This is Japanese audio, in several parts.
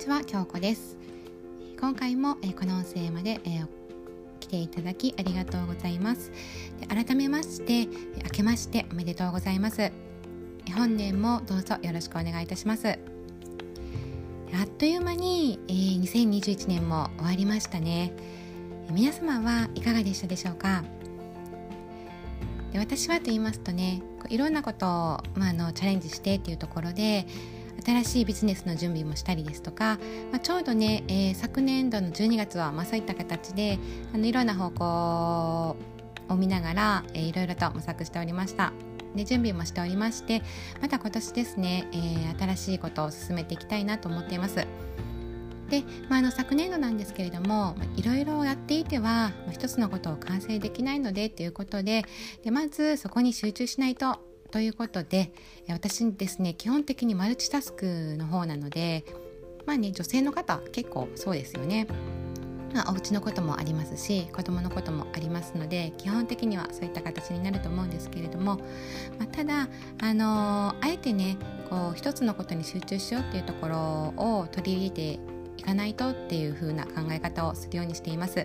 ちは京子です。今回も、えこの音声まで、え来ていただきありがとうございます。で改めまして明けましておめでとうございます。本年もどうぞよろしくお願いいたします。あっという間に、え、2021年も終わりましたね。皆様はいかがでしたでしょうか？で私はと言いますとねいろんなことを、ま、あのチャレンジしてっていうところで新しいビジネスの準備もしたりですとか、まあ、ちょうどね、えー、昨年度の12月は、まあ、そういった形であのいろんな方向を見ながら、えー、いろいろと模索しておりました。で準備もしておりましてまた今年ですね、えー、新しいことを進めていきたいなと思っています。で、まあ、あの昨年度なんですけれどもいろいろやっていては一つのことを完成できないのでということででまずそこに集中しないとということで私ですね基本的にマルチタスクの方なのでまあね女性の方結構そうですよね。まあ、お家のこともありますし子供のこともありますので基本的にはそういった形になると思うんですけれども、まあ、ただ、あのー、あえてねこう一つのことに集中しようっていうところを取り入れていかないとっていう風な考え方をするようにしています。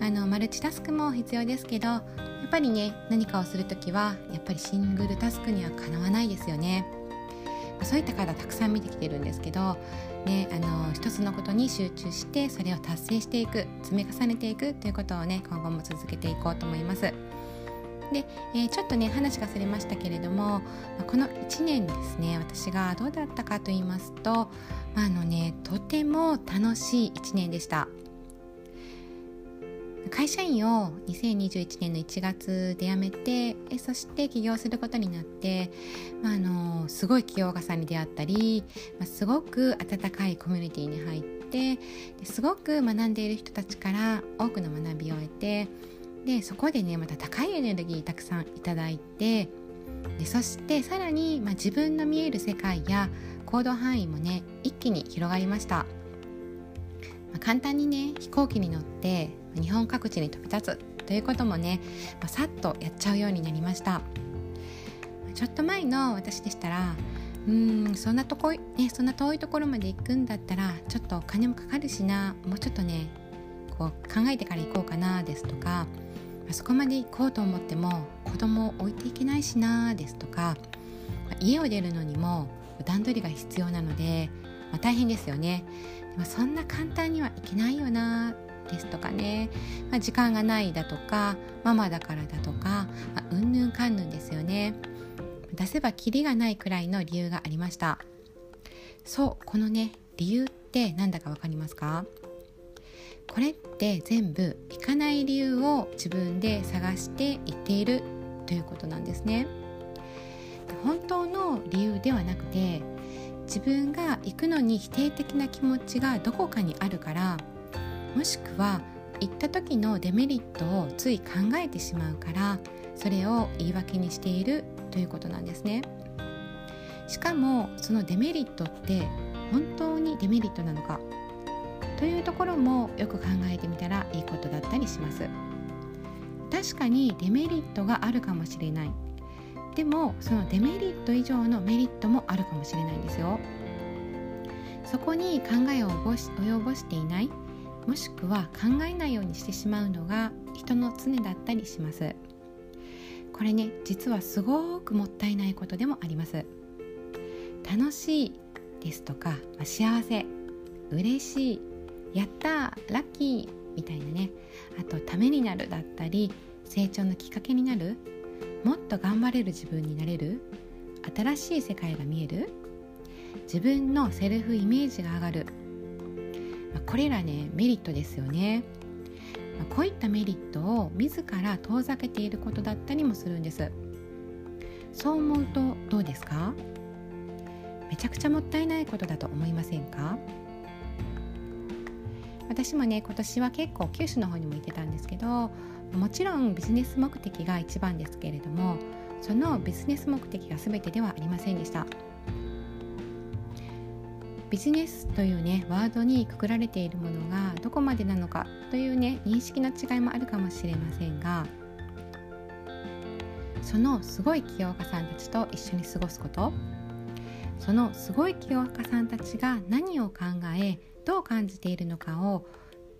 あのマルチタスクも必要ですけどやっぱりね何かをする時はやっぱりシングルタスクにはかなわないですよね。そういった方たくさん見てきてるんですけど、ね、あの一つのことに集中してそれを達成していく積み重ねていくということをね今後も続けていこうと思います。で、えー、ちょっとね話がそれましたけれどもこの1年ですね私がどうだったかと言いますと、ま、あのねとても楽しい1年でした。会社員を2021年の1月で辞めてそして起業することになって、まあ、あのすごい起業家さんに出会ったり、まあ、すごく温かいコミュニティに入ってすごく学んでいる人たちから多くの学びを得てでそこでねまた高いエネルギーたくさんいただいてでそしてさらに、まあ、自分の見える世界や行動範囲もね一気に広がりました、まあ、簡単にね飛行機に乗って日本各地に飛び立つ。ということもね、まあ、さっとやっちゃうようになりました。ちょっと前の私でしたらうんそんなとこ、ね、そんな遠いところまで行くんだったらちょっとお金もかかるしな。もうちょっとねこう考えてから行こうかなですとかあそこまで行こうと思っても子供を置いていけないしなですとか家を出るのにも段取りが必要なので、まあ、大変ですよね。でもそんな簡単にはいけないよな。ですとかね、まあ、時間がないだとかママだからだとか、まあ、うんぬんかんぬんですよね。出せばキリがないくらいの理由がありました。そうこのね理由って何だか分かりますか？これって全部行かない理由を自分で探して言っているということなんですね。本当の理由ではなくて自分が行くのに否定的な気持ちがどこかにあるからもしくは行った時のデメリットをつい考えてしまうからそれを言い訳にしているということなんですね。しかもそのデメリットって本当にデメリットなのかというところもよく考えてみたらいいことだったりします。確かにデメリットがあるかもしれない。でもそのデメリット以上のメリットもあるかもしれないんですよ。そこに考えを及ぼしていない。もしくは考えないようにしてしまうのが人の常だったりします。これね実はすごくもったいないことでもあります。楽しいですとか、ま、幸せ嬉しいやったラッキーみたいなね。あとためになるだったり成長のきっかけになるもっと頑張れる自分になれる新しい世界が見える自分のセルフイメージが上がるま、これらねメリットですよね、こういったメリットを自ら遠ざけていることだったりもするんです。そう思うとどうですか？めちゃくちゃもったいないことだと思いませんか？私もね今年は結構九州の方にも行ってたんですけどもちろんビジネス目的が一番ですけれどもそのビジネス目的が全てではありませんでした。ビジネスというねワードにくくられているものがどこまでなのかというね認識の違いもあるかもしれませんがそのすごい起業家さんたちと一緒に過ごすことそのすごい起業家さんたちが何を考えどう感じているのかを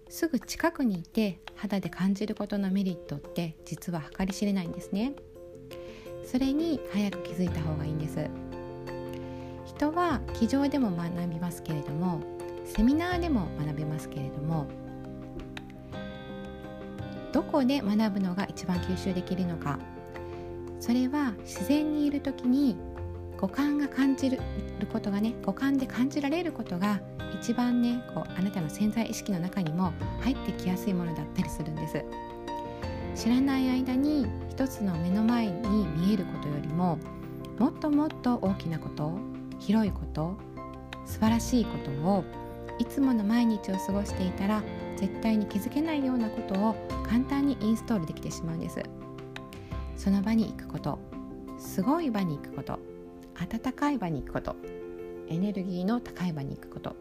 すぐ近くにいて肌で感じることのメリットって実は計り知れないんですね。それに早く気づいた方がいいんです。人は机上でも学びますけれどもセミナーでも学べますけれどもどこで学ぶのが一番吸収できるのか。それは自然にいる時に五感が感じることがね五感で感じられることが一番ねこうあなたの潜在意識の中にも入ってきやすいものだったりするんです。知らない間に一つの目の前に見えることよりももっともっと大きなこと広いこと素晴らしいことをいつもの毎日を過ごしていたら絶対に気づけないようなことを簡単にインストールできてしまうんです。その場に行くことすごい場に行くこと暖かい場に行くことエネルギーの高い場に行くこと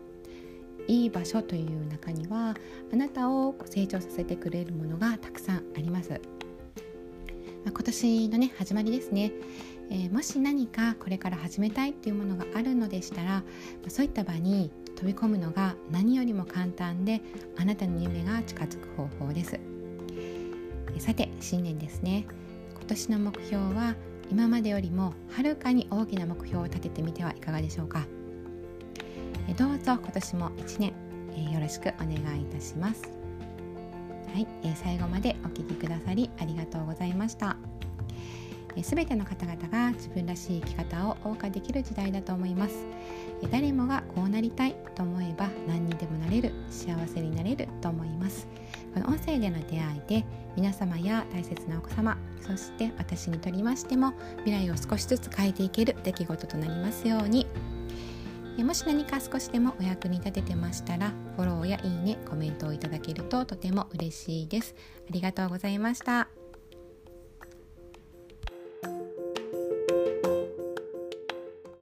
いい場所という中にはあなたを成長させてくれるものがたくさんあります、まあ、今年のね始まりですね、えー、もし何かこれから始めたいっていうものがあるのでしたら、そういった場に飛び込むのが何よりも簡単であなたの夢が近づく方法です。さて新年ですね。今年の目標は今までよりもはるかに大きな目標を立ててみてはいかがでしょうか。どうぞ今年も1年、えよろしくお願いいたします。はい、え最後までお聴きくださりありがとうございました。すべての方々が自分らしい生き方を謳歌できる時代だと思います。誰もがこうなりたいと思えば何にでもなれる幸せになれると思います。この音声での出会いで皆様や大切なお子様そして私にとりましても未来を少しずつ変えていける出来事となりますように。もし何か少しでもお役に立ててましたらフォローやいいねコメントをいただけるととても嬉しいです。ありがとうございました。